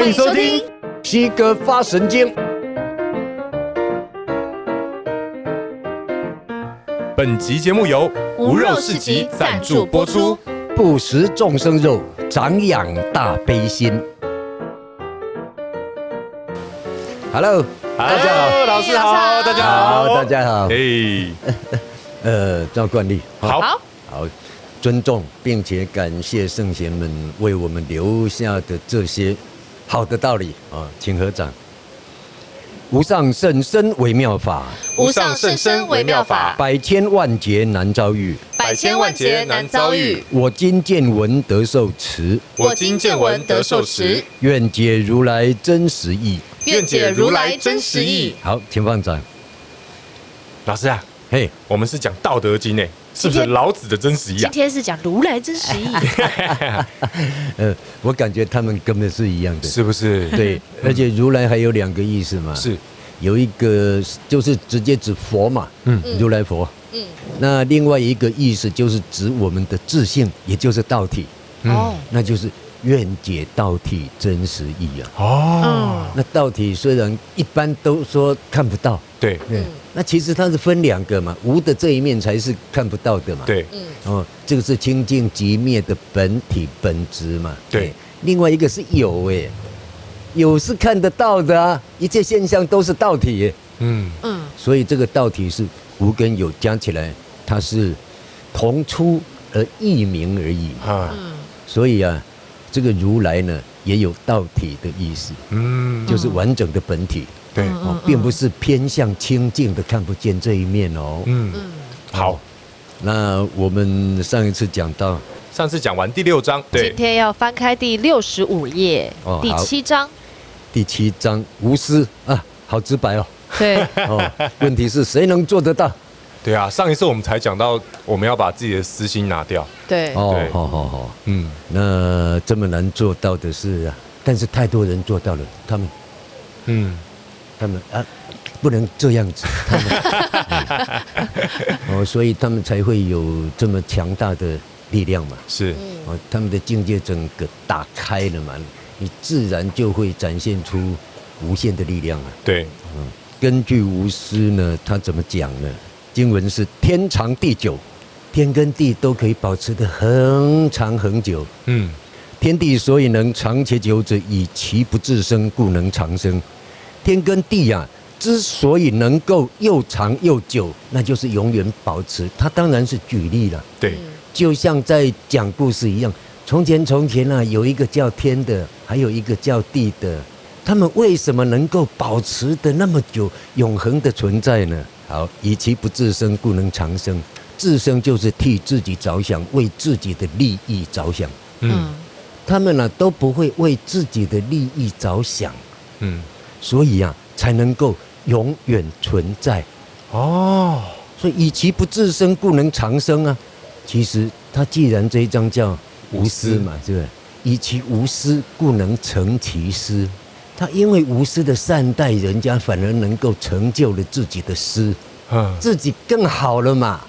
欢迎收听《西哥发神经》。本集节目由无肉市集赞助播出。不食众生肉，长养大悲心。Hello，大家好，老师好，大家好，大家好。哎，呃，照惯例，好，好，尊重并且感谢圣贤们为我们留下的这些好的道理啊，请合掌。无上甚深微妙法，无上甚深微妙法，百千万劫难遭遇，百千万劫难遭遇。我今见闻得受持，我今见闻得受持，愿解如来真实义，愿解如来真实义。好，请放掌。老师啊，嘿，我们是讲《道德经》诶，是不是老子的真实义啊？今天是讲如来真实义。呃，我感觉他们根本是一样的，是不是？对，而且如来还有两个意思嘛，是。有一个就是直接指佛嘛，嗯，如来佛，嗯，那另外一个意思就是指我们的自信，也就是道体，哦，那就是愿解道体真实意啊。哦，那道体虽然一般都说看不到，对，嗯，那其实它是分两个嘛，无的这一面才是看不到的嘛，对，嗯，哦，这个是清净寂灭的本体本质嘛，对，另外一个是有哎。有是看得到的啊，一切现象都是道体。嗯。嗯，所以这个道体是无跟有加起来，它是同出而异名而已。啊，所以啊，这个如来呢也有道体的意思。嗯，就是完整的本体。对，哦，并不是偏向清净的看不见这一面哦。嗯嗯，好，那我们上一次讲到，上次讲完第六章，对，今天要翻开第六十五页，第七章。第七章无私啊，好直白哦。对 哦，问题是谁能做得到？对啊，上一次我们才讲到，我们要把自己的私心拿掉。对哦，好好好，嗯，那这么难做到的事啊，但是太多人做到了，他们，嗯，他们啊，不能这样子，他们，哦，所以他们才会有这么强大的力量嘛。是，哦，他们的境界整个打开了嘛。你自然就会展现出无限的力量了。对，嗯，根据无私呢，他怎么讲呢？经文是天长地久，天跟地都可以保持得很长很久。嗯，天地所以能长且久者，以其不自生，故能长生。天跟地呀、啊，之所以能够又长又久，那就是永远保持。它当然是举例了。对，就像在讲故事一样。从前，从前啊，有一个叫天的，还有一个叫地的，他们为什么能够保持的那么久，永恒的存在呢？好，以其不自生，故能长生。自生就是替自己着想，为自己的利益着想。嗯，他们呢、啊、都不会为自己的利益着想。嗯，所以啊，才能够永远存在。哦，所以以其不自生，故能长生啊。其实他既然这一章叫。无私嘛，是不是？以其无私，故能成其私。他因为无私的善待人家，反而能够成就了自己的私，自己更好了嘛。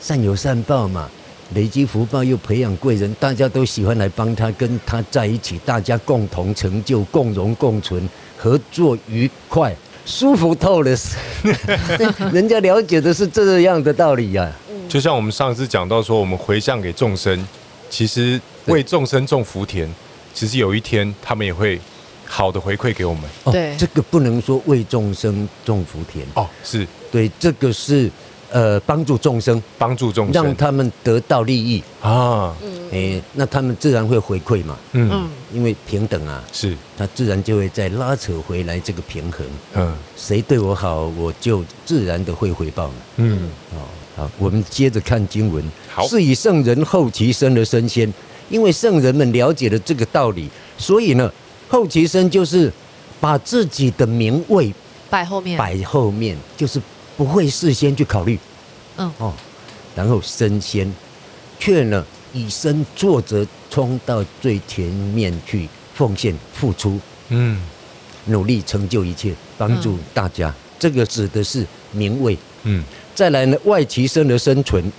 善有善报嘛，累积福报又培养贵人，大家都喜欢来帮他，跟他在一起，大家共同成就，共荣共存，合作愉快，舒服透了。人家了解的是这样的道理呀、啊。就像我们上次讲到说，我们回向给众生。其实为众生种福田，其实有一天他们也会好的回馈给我们。哦对，这个不能说为众生种福田哦，是对，这个是呃帮助众生，帮助众生，让他们得到利益啊。哎，那他们自然会回馈嘛。嗯，因为平等啊，是，他自然就会再拉扯回来这个平衡。嗯，谁对我好，我就自然的会回报。嗯，哦。好，我们接着看经文。好，是以圣人后其生而身先，因为圣人们了解了这个道理，所以呢，后期生就是把自己的名位摆后面，摆后面就是不会事先去考虑。嗯哦，然后身先，却呢以身作则，冲到最前面去奉献付出。嗯，努力成就一切，帮助大家。嗯、这个指的是名位。嗯。再来呢，外其身而生存，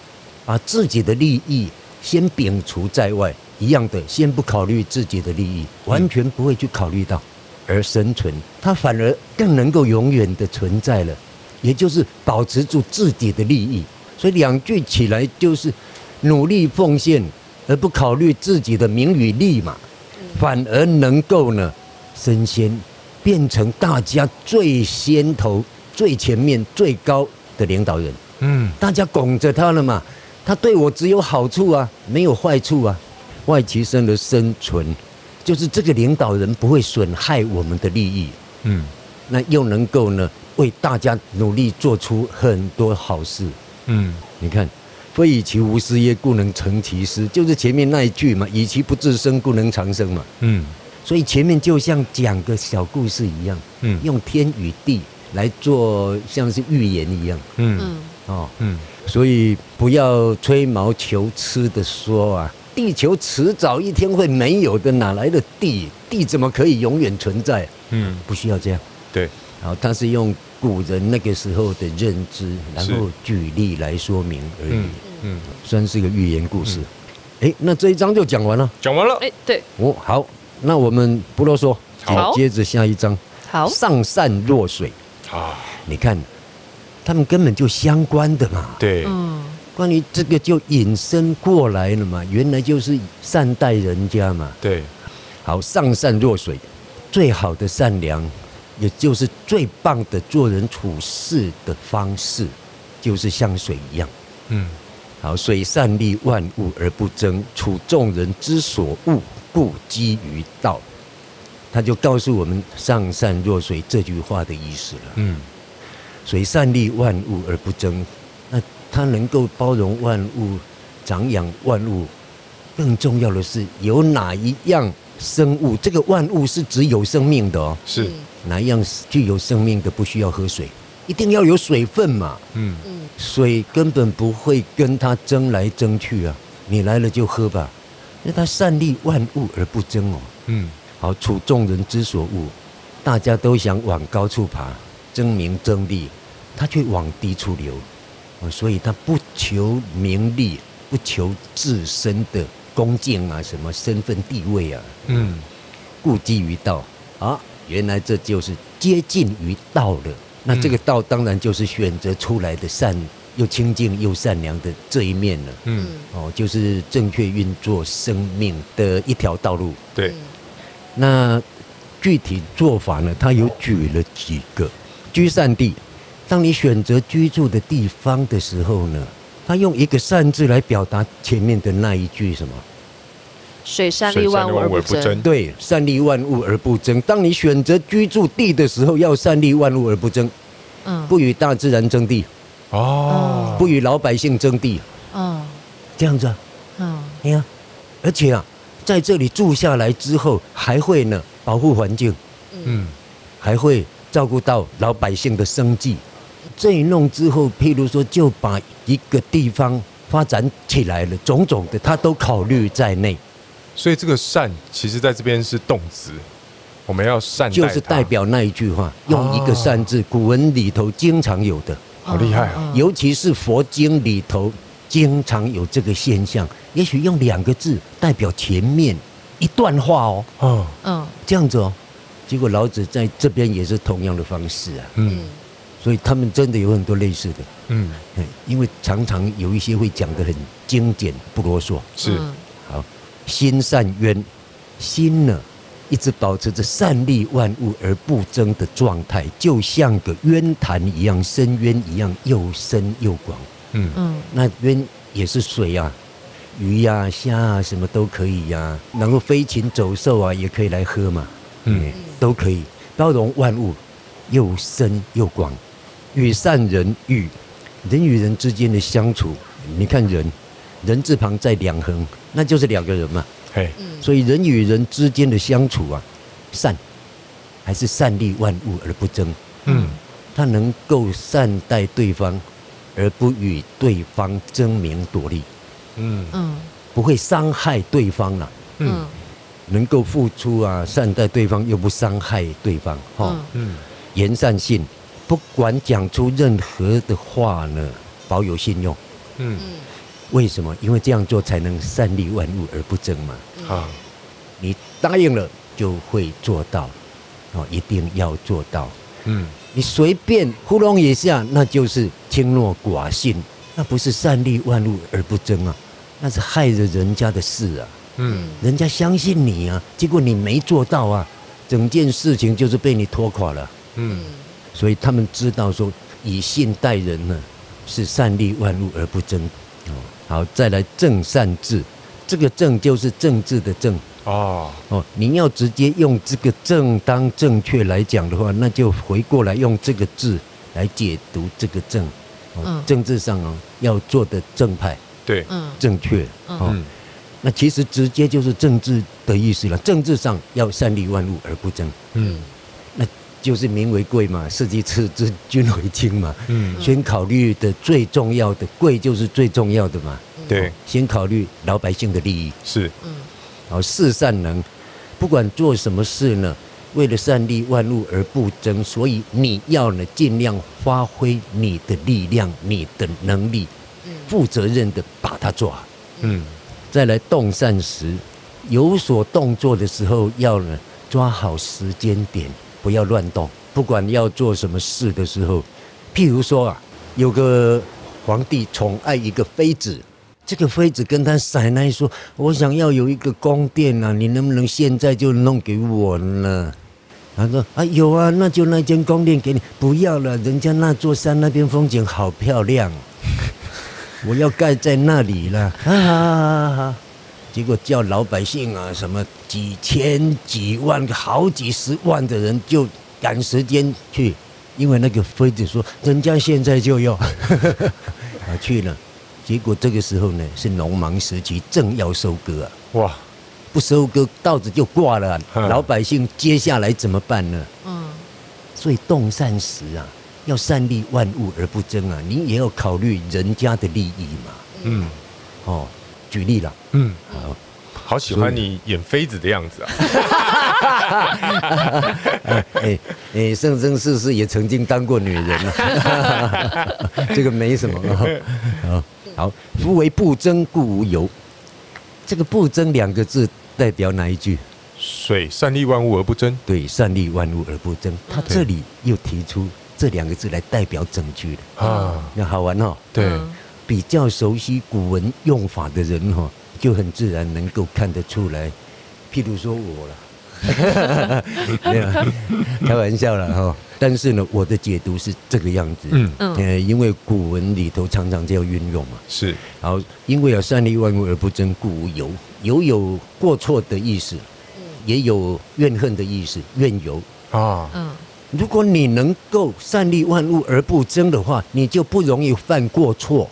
把自己的利益先摒除在外，一样的，先不考虑自己的利益，完全不会去考虑到而生存，它反而更能够永远的存在了，也就是保持住自己的利益。所以两句起来就是努力奉献，而不考虑自己的名与利嘛，反而能够呢升仙，变成大家最先头、最前面、最高的领导人。嗯，大家拱着他了嘛，他对我只有好处啊，没有坏处啊。外其生的生存，就是这个领导人不会损害我们的利益。嗯，那又能够呢为大家努力做出很多好事。嗯，你看，非以其无私也，故能成其私，就是前面那一句嘛，以其不自生，故能长生嘛。嗯，所以前面就像讲个小故事一样，嗯，用天与地来做像是寓言一样。嗯嗯哦嗯，所以不要吹毛求疵的说啊，地球迟早一天会没有的，哪来的地？地怎么可以永远存在？嗯，不需要这样。对，好，他是用。古人那个时候的认知，然后举例来说明而已，嗯，算是个寓言故事。哎，那这一章就讲完了，讲完了。哎，对，哦，好，那我们不啰嗦，好，接着下一章。好，上善若水。啊，你看，他们根本就相关的嘛。对，嗯，关于这个就引申过来了嘛，原来就是善待人家嘛。对，好，上善若水，最好的善良。也就是最棒的做人处事的方式，就是像水一样。嗯，好，水善利万物而不争，处众人之所恶，故几于道。他就告诉我们“上善若水”这句话的意思了。嗯，水善利万物而不争，那它能够包容万物，长养万物。更重要的是，有哪一样生物？这个万物是指有生命的哦。是。哪一样具有生命的不需要喝水？一定要有水分嘛。嗯嗯，水根本不会跟它争来争去啊。你来了就喝吧，那它善利万物而不争哦。嗯，好，处众人之所恶，大家都想往高处爬，争名争利，他却往低处流。所以他不求名利，不求自身的恭敬啊，什么身份地位啊。嗯，故基于道啊。原来这就是接近于道了，那这个道当然就是选择出来的善，又清净又善良的这一面了。嗯，哦，就是正确运作生命的一条道路。对，那具体做法呢？他有举了几个居善地。当你选择居住的地方的时候呢，他用一个善字来表达前面的那一句什么？水善利万物而不争，对，善利万物而不争。当你选择居住地的时候，要善利万物而不争，嗯，不与大自然争地，哦，不与老百姓争地，哦，这样子啊，嗯，你看，而且啊，在这里住下来之后，还会呢保护环境，嗯，还会照顾到老百姓的生计。这一弄之后，譬如说，就把一个地方发展起来了，种种的他都考虑在内。所以这个善，其实在这边是动词，我们要善，就是代表那一句话，用一个善字，古文里头经常有的，好厉害啊！尤其是佛经里头经常有这个现象，也许用两个字代表前面一段话哦，嗯。嗯，这样子哦，结果老子在这边也是同样的方式啊，嗯，所以他们真的有很多类似的，嗯，因为常常有一些会讲得很精简，不啰嗦，是。好心善渊，心呢一直保持着善利万物而不争的状态，就像个渊潭一样，深渊一样，又深又广。嗯。嗯，那渊也是水啊，鱼呀、啊、虾啊，什么都可以呀、啊，能够飞禽走兽啊，也可以来喝嘛。嗯，都可以包容万物，又深又广。与善人与人与人之间的相处，你看人。人字旁在两横，那就是两个人嘛。嘿，所以人与人之间的相处啊，善还是善利万物而不争。嗯，他能够善待对方，而不与对方争名夺利。嗯嗯，不会伤害对方了。嗯，能够付出啊，善待对方又不伤害对方。哈，嗯，言善信，不管讲出任何的话呢，保有信用。嗯。为什么？因为这样做才能善利万物而不争嘛。啊，你答应了就会做到，哦，一定要做到。嗯，你随便糊弄一下，那就是轻诺寡信，那不是善利万物而不争啊，那是害了人家的事啊。嗯，人家相信你啊，结果你没做到啊，整件事情就是被你拖垮了。嗯，所以他们知道说以信待人呢，是善利万物而不争。哦，好，再来正善治，这个正就是政治的正。哦哦，你要直接用这个正当正确来讲的话，那就回过来用这个字来解读这个正。哦，政治上哦要做的正派，对，嗯正确。哦，那其实直接就是政治的意思了。政治上要善利万物而不争。嗯，那就是民为贵嘛，社稷次之，君为轻嘛。嗯，先考虑的最重要的贵就是最重要的嘛。对，先考虑老百姓的利益。是，嗯。好，事善能，不管做什么事呢，为了善利万物而不争，所以你要呢尽量发挥你的力量、你的能力，负责任的把它做好。嗯，再来动善时，有所动作的时候，要呢抓好时间点，不要乱动。不管要做什么事的时候，譬如说啊，有个皇帝宠爱一个妃子。这个妃子跟他奶奶说：“我想要有一个宫殿啊，你能不能现在就弄给我呢？”他说：“啊，有啊，那就那间宫殿给你。不要了，人家那座山那边风景好漂亮，我要盖在那里了。”哈哈哈！结果叫老百姓啊，什么几千几万、好几十万的人就赶时间去，因为那个妃子说：“人家现在就要。”啊，去了。结果这个时候呢，是农忙时期，正要收割啊！哇，不收割，稻子就挂了，老百姓接下来怎么办呢？嗯，所以动善时啊，要善利万物而不争啊，你也要考虑人家的利益嘛。嗯，哦，举例了，嗯，好，好喜欢你演妃子的样子啊！哎 哎，生生世世也曾经当过女人啊，这个没什么啊。好，夫为不争，故无尤。这个“不争”两个字代表哪一句？水善利万物而不争。对，善利万物而不争。他这里又提出这两个字来代表整句的啊，那好玩哦。对，比较熟悉古文用法的人哈，就很自然能够看得出来。譬如说我了。没有，开玩笑了哈。但是呢，我的解读是这个样子。嗯嗯，因为古文里头常常这样运用嘛。是。然后，因为有善利万物而不争，故无尤。尤有过错的意思，也有怨恨的意思，怨尤啊。嗯。如果你能够善利万物而不争的话，你就不容易犯过错，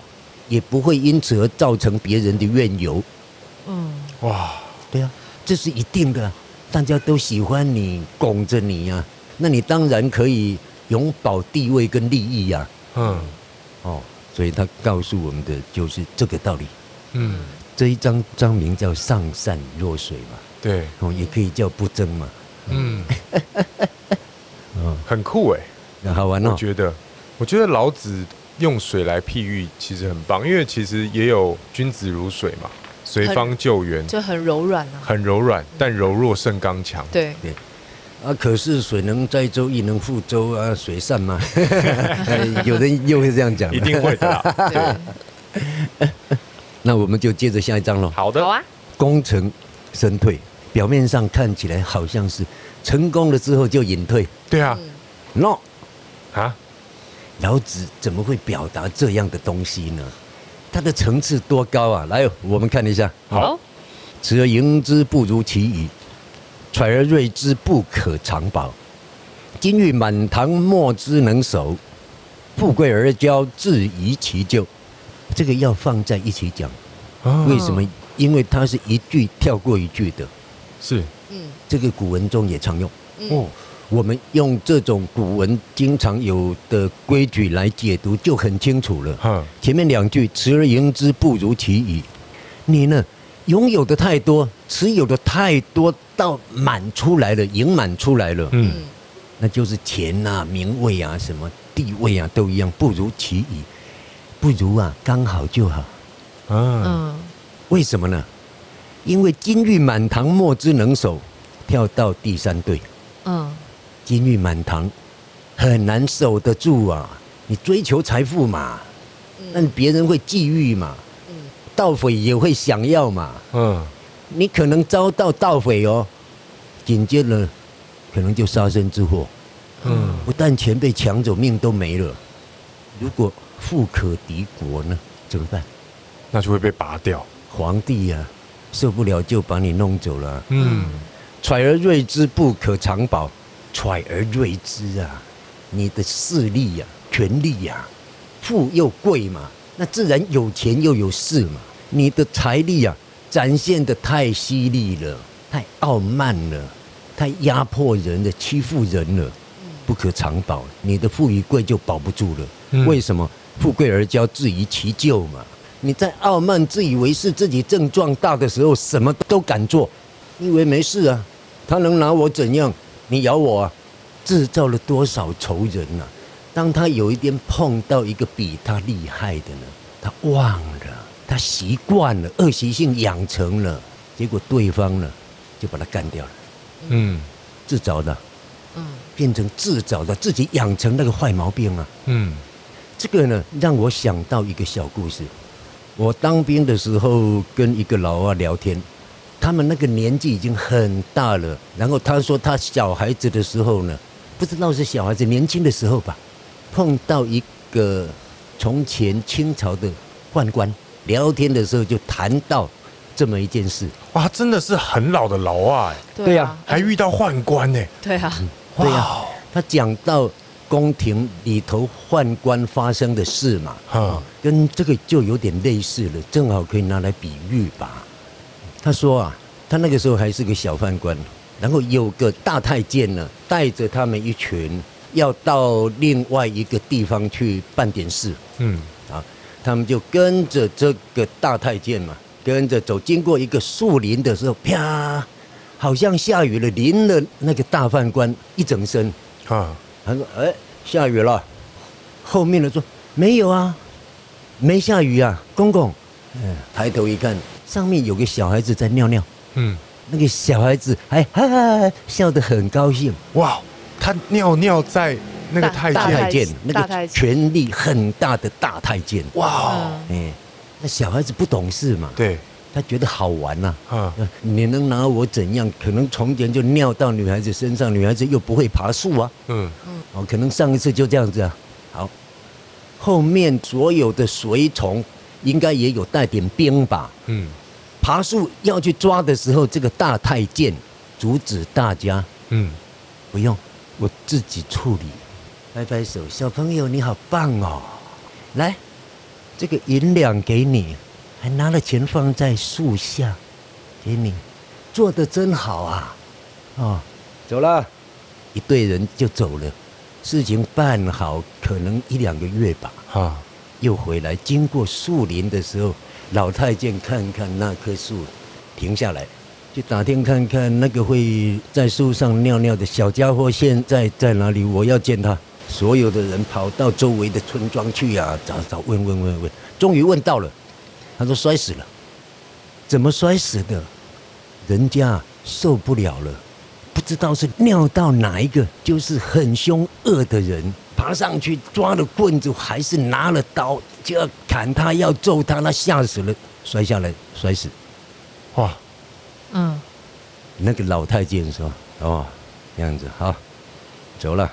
也不会因此而造成别人的怨尤。嗯。哇。对啊，这是一定的。大家都喜欢你，拱着你呀、啊，那你当然可以永保地位跟利益呀、啊。嗯，哦，所以他告诉我们的就是这个道理。嗯，这一章章名叫上善若水嘛。对，哦，也可以叫不争嘛。嗯，嗯，很酷哎，那好玩哦。我觉得，我觉得老子用水来譬喻其实很棒，因为其实也有君子如水嘛。随方救援就很柔软啊，很柔软，但柔弱胜刚强。对对，啊，可是水能载舟，亦能覆舟啊，水善吗？有人又会这样讲，一定会的。对，那我们就接着下一章喽。好的，好啊。功成身退，表面上看起来好像是成功了之后就隐退。对啊，no 啊，老子怎么会表达这样的东西呢？它的层次多高啊！来，我们看一下。好，持而盈之，不如其已；揣而锐之，不可长保。金玉满堂，莫之能守；富贵而骄，自遗其咎。这个要放在一起讲。为什么？因为它是一句跳过一句的。是，嗯，这个古文中也常用。哦。我们用这种古文经常有的规矩来解读，就很清楚了。前面两句“持而盈之，不如其已”，你呢拥有的太多，持有的太多，到满出来了，盈满出来了，嗯，那就是钱啊、名位啊、什么地位啊都一样，不如其已，不如啊，刚好就好。嗯，为什么呢？因为金玉满堂莫之能守，跳到第三队。嗯，金玉满堂很难守得住啊！你追求财富嘛，那别人会觊觎嘛，盗匪也会想要嘛。嗯，你可能遭到盗匪哦，紧接着可能就杀身之祸。嗯，不但钱被抢走，命都没了。如果富可敌国呢？怎么办？那就会被拔掉。皇帝呀、啊，受不了就把你弄走了。嗯，揣而锐之不可长保。揣而锐之啊，你的势力呀、啊、权力呀、啊，富又贵嘛，那自然有钱又有势嘛。你的财力啊，展现的太犀利了，太傲慢了，太压迫人了，欺负人了。不可长保，你的富与贵就保不住了。嗯、为什么？富贵而骄，自遗其咎嘛。你在傲慢、自以为是、自己正壮大的时候，什么都敢做，你以为没事啊？他能拿我怎样？你咬我啊！制造了多少仇人呐、啊？当他有一天碰到一个比他厉害的呢，他忘了，他习惯了，恶习性养成了，结果对方呢，就把他干掉了。嗯，自找的。嗯，变成自找的，自己养成那个坏毛病啊。嗯，这个呢，让我想到一个小故事。我当兵的时候跟一个老外聊天，他们那个年纪已经很大了。然后他说他小孩子的时候呢，不知道是小孩子年轻的时候吧，碰到一个从前清朝的宦官，聊天的时候就谈到这么一件事。哇，真的是很老的老啊。对呀，还遇到宦官呢。对啊。对呀、啊，他讲到宫廷里头宦官发生的事嘛，哈，跟这个就有点类似了，正好可以拿来比喻吧。他说啊，他那个时候还是个小犯官，然后有个大太监呢，带着他们一群要到另外一个地方去办点事，嗯，啊，他们就跟着这个大太监嘛，跟着走，经过一个树林的时候，啪。好像下雨了，淋了那个大犯官一整身。啊，他说：“哎，下雨了。”后面的说：“没有啊，没下雨啊，公公。”嗯，抬头一看，上面有个小孩子在尿尿。嗯，那个小孩子还哈哈笑得很高兴。哇，他尿尿在那个太监，太监那个权力很大的大太监。哇，哎，那小孩子不懂事嘛。对。他觉得好玩呐，啊，你能拿我怎样？可能从前就尿到女孩子身上，女孩子又不会爬树啊，嗯嗯，哦，可能上一次就这样子啊。好，后面所有的随从应该也有带点兵吧，嗯，爬树要去抓的时候，这个大太监阻止大家，嗯，不用，我自己处理，拍拍手，小朋友你好棒哦，来，这个银两给你。还拿了钱放在树下，给你，做的真好啊！哦，走了，一队人就走了。事情办好，可能一两个月吧。哈，又回来，经过树林的时候，老太监看看那棵树，停下来，去打听看看那个会在树上尿尿的小家伙现在在哪里？我要见他。所有的人跑到周围的村庄去啊，找找问问问问，终于问到了。他说摔死了，怎么摔死的？人家受不了了，不知道是尿到哪一个，就是很凶恶的人，爬上去抓了棍子，还是拿了刀就要砍他，要揍他，他吓死了，摔下来摔死。哇，嗯，那个老太监说：“哦，这样子好，走了。”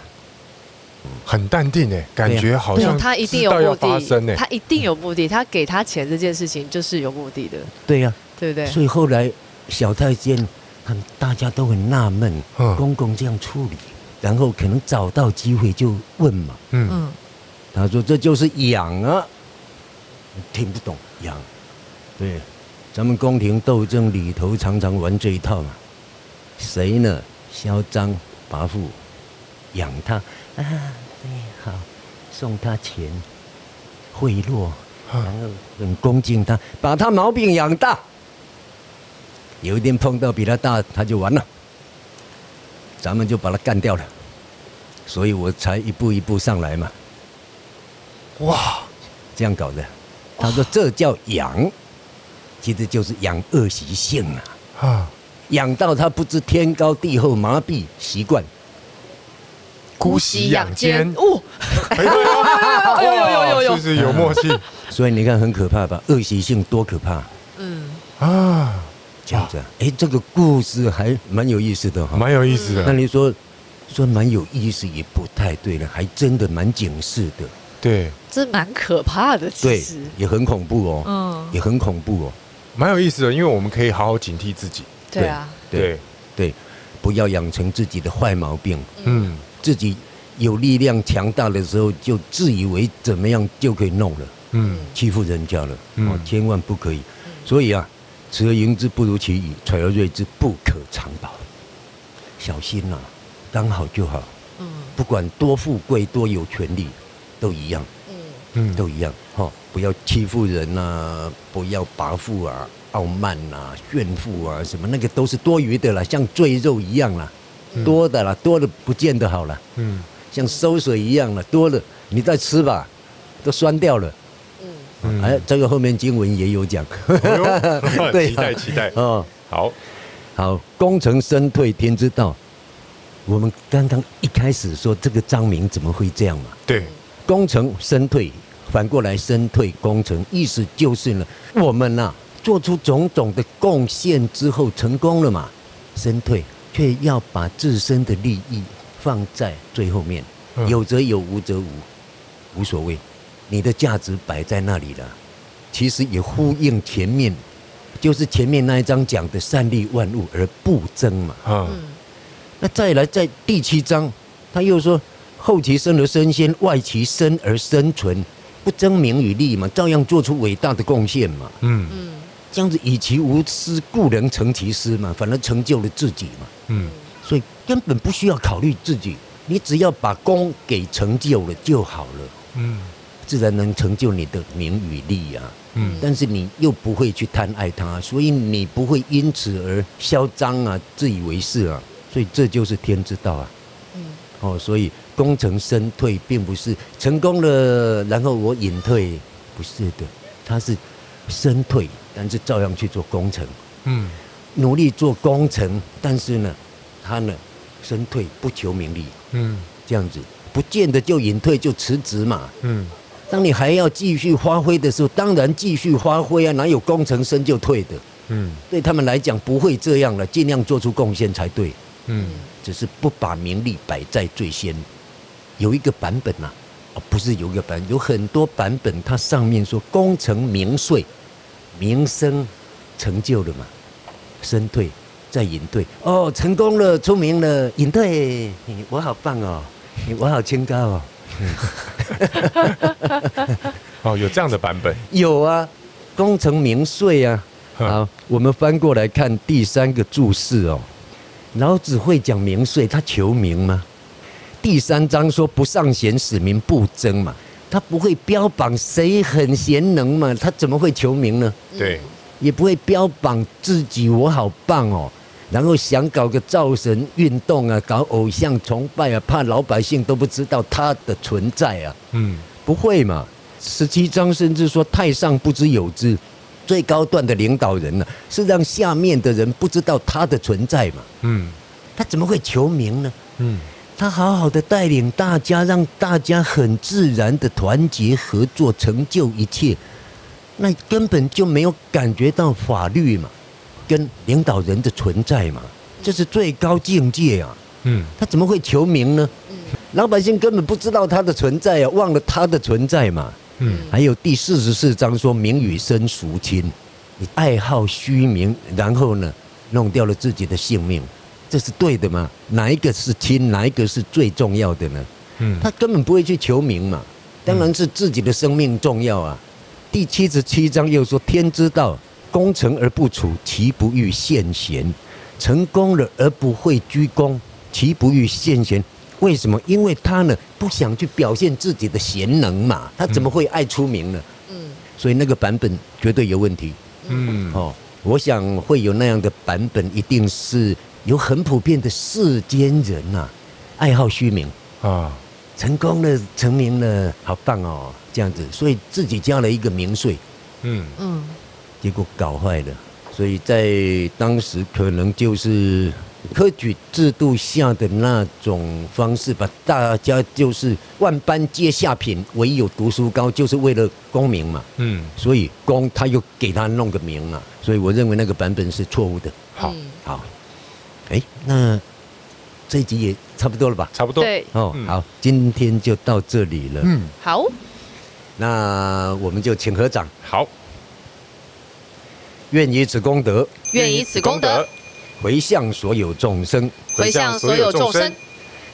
很淡定哎，感觉好像他一定有目的，他一定有目的，他给他钱这件事情就是有目的的。对呀，对不对？所以后来小太监，他大家都很纳闷，公公这样处理，然后可能找到机会就问嘛。嗯，他说这就是养啊，听不懂养。对，咱们宫廷斗争里头常常玩这一套嘛。谁呢？嚣张跋扈，养他。啊，对，好，送他钱，贿赂，然后很恭敬他，把他毛病养大。有一天碰到比他大，他就完了，咱们就把他干掉了。所以我才一步一步上来嘛。哇，这样搞的。他说这叫养。其实就是养恶习性啊，啊，养到他不知天高地厚，麻痹习惯。姑息养奸，哦，哎呦呦呦呦呦呦，是不是有默契？所以你看很可怕吧？恶习性多可怕？嗯啊，这样子，哎，这个故事还蛮有意思的哈，蛮有意思的。那你说说蛮有意思也不太对了，还真的蛮警示的。对，这蛮可怕的，其实也很恐怖哦，嗯，也很恐怖哦，蛮有意思的，因为我们可以好好警惕自己。对啊，对对，不要养成自己的坏毛病。嗯。自己有力量强大的时候，就自以为怎么样就可以弄了，嗯，欺负人家了，哦，千万不可以。所以啊，持而盈之不如其已，揣而锐之不可长保。小心呐，刚好就好。嗯，不管多富贵多有权力，都一样。嗯，都一样。哈，不要欺负人呐，不要跋扈啊，傲慢呐，炫富啊，什么那个都是多余的啦，像赘肉一样啦。多的啦，多的不见得好了。嗯，像馊水一样了，多了你再吃吧，都酸掉了。嗯，哎，这个后面经文也有讲。对，期待期待。哦，好，好，功成身退天之道。我们刚刚一开始说这个张明怎么会这样嘛？对，功成身退，反过来身退功成，意思就是呢，我们呐做出种种的贡献之后成功了嘛，身退。却要把自身的利益放在最后面，有则有，无则无，无所谓。你的价值摆在那里了，其实也呼应前面，就是前面那一章讲的善利万物而不争嘛。嗯，那再来在第七章，他又说后其生而身先，外其身而生存，不争名与利嘛，照样做出伟大的贡献嘛。嗯嗯。这样子以其无私，故能成其私嘛，反而成就了自己嘛。嗯，所以根本不需要考虑自己，你只要把功给成就了就好了。嗯，自然能成就你的名与利啊。嗯，但是你又不会去贪爱它，所以你不会因此而嚣张啊，自以为是啊。所以这就是天之道啊。嗯，哦，所以功成身退，并不是成功了然后我隐退，不是的，他是身退。但是照样去做工程，嗯，努力做工程，但是呢，他呢，身退不求名利，嗯，这样子不见得就隐退就辞职嘛，嗯，当你还要继续发挥的时候，当然继续发挥啊，哪有功成身就退的，嗯，对他们来讲不会这样了，尽量做出贡献才对，嗯，只是不把名利摆在最先，有一个版本呐，哦，不是有一个版，有很多版本，它上面说功成名遂。名声成就了嘛？身退再隐退哦，成功了，出名了，隐退，我好棒哦，我好清高哦。哦，有这样的版本？有啊，功成名遂啊。好，我们翻过来看第三个注释哦。老子会讲名遂，他求名吗？第三章说不尚贤，使民不争嘛。他不会标榜谁很贤能嘛？他怎么会求名呢？对，也不会标榜自己我好棒哦，然后想搞个造神运动啊，搞偶像崇拜啊，怕老百姓都不知道他的存在啊。嗯，不会嘛？十七章甚至说太上不知有之，最高段的领导人呢，是让下面的人不知道他的存在嘛。嗯，他怎么会求名呢？嗯。他好好的带领大家，让大家很自然的团结合作，成就一切，那根本就没有感觉到法律嘛，跟领导人的存在嘛，这是最高境界啊。嗯，他怎么会求名呢？老百姓根本不知道他的存在啊，忘了他的存在嘛。嗯，还有第四十四章说名与身孰亲，你爱好虚名，然后呢，弄掉了自己的性命。这是对的吗？哪一个是亲？哪一个是最重要的呢？嗯，他根本不会去求名嘛，当然是自己的生命重要啊。第七十七章又说：“天之道，功成而不处，其不欲献贤；成功了而不会居功，其不欲献贤。为什么？因为他呢不想去表现自己的贤能嘛，他怎么会爱出名呢？嗯，所以那个版本绝对有问题。嗯，哦，我想会有那样的版本，一定是。有很普遍的世间人呐、啊，爱好虚名。啊，成功了，成名了，好棒哦，这样子，所以自己加了一个名税，嗯。嗯，结果搞坏了。所以在当时可能就是科举制度下的那种方式，把大家就是万般皆下品，唯有读书高，就是为了功名嘛。嗯，所以功他又给他弄个名啊，所以我认为那个版本是错误的。好，嗯。好，哎，那这一集也差不多了吧？差不多。对，哦，嗯。好，今天就到这里了。嗯，好，那我们就请合掌，好，愿以此功德。愿以此功德。回向所有众生。回向所有众生，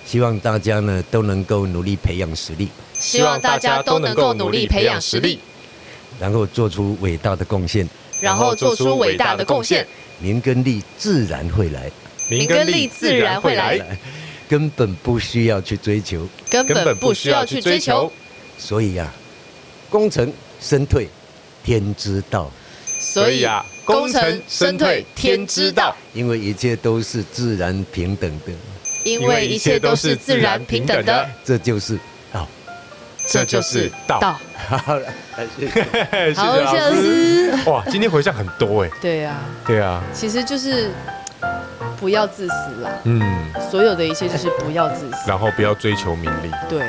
希望大家呢都能够努力培养实力，希望大家都能够努力培养实力，然后做出伟大的贡献，然后做出伟大的贡献，名跟利自然会来，名跟利自然会来，根本不需要去追求。根本不需要去追求。所以呀、功成身退，天之道。所以啊，功成身退，天之道。因为一切都是自然平等的，因为一切都是自然平等的，这就是道。这就是道。好了，谢谢。好像是哇，今天回向很多哎。对啊，对啊，其实就是不要自私啦。嗯，所有的一切就是不要自私。然后不要追求名利。对。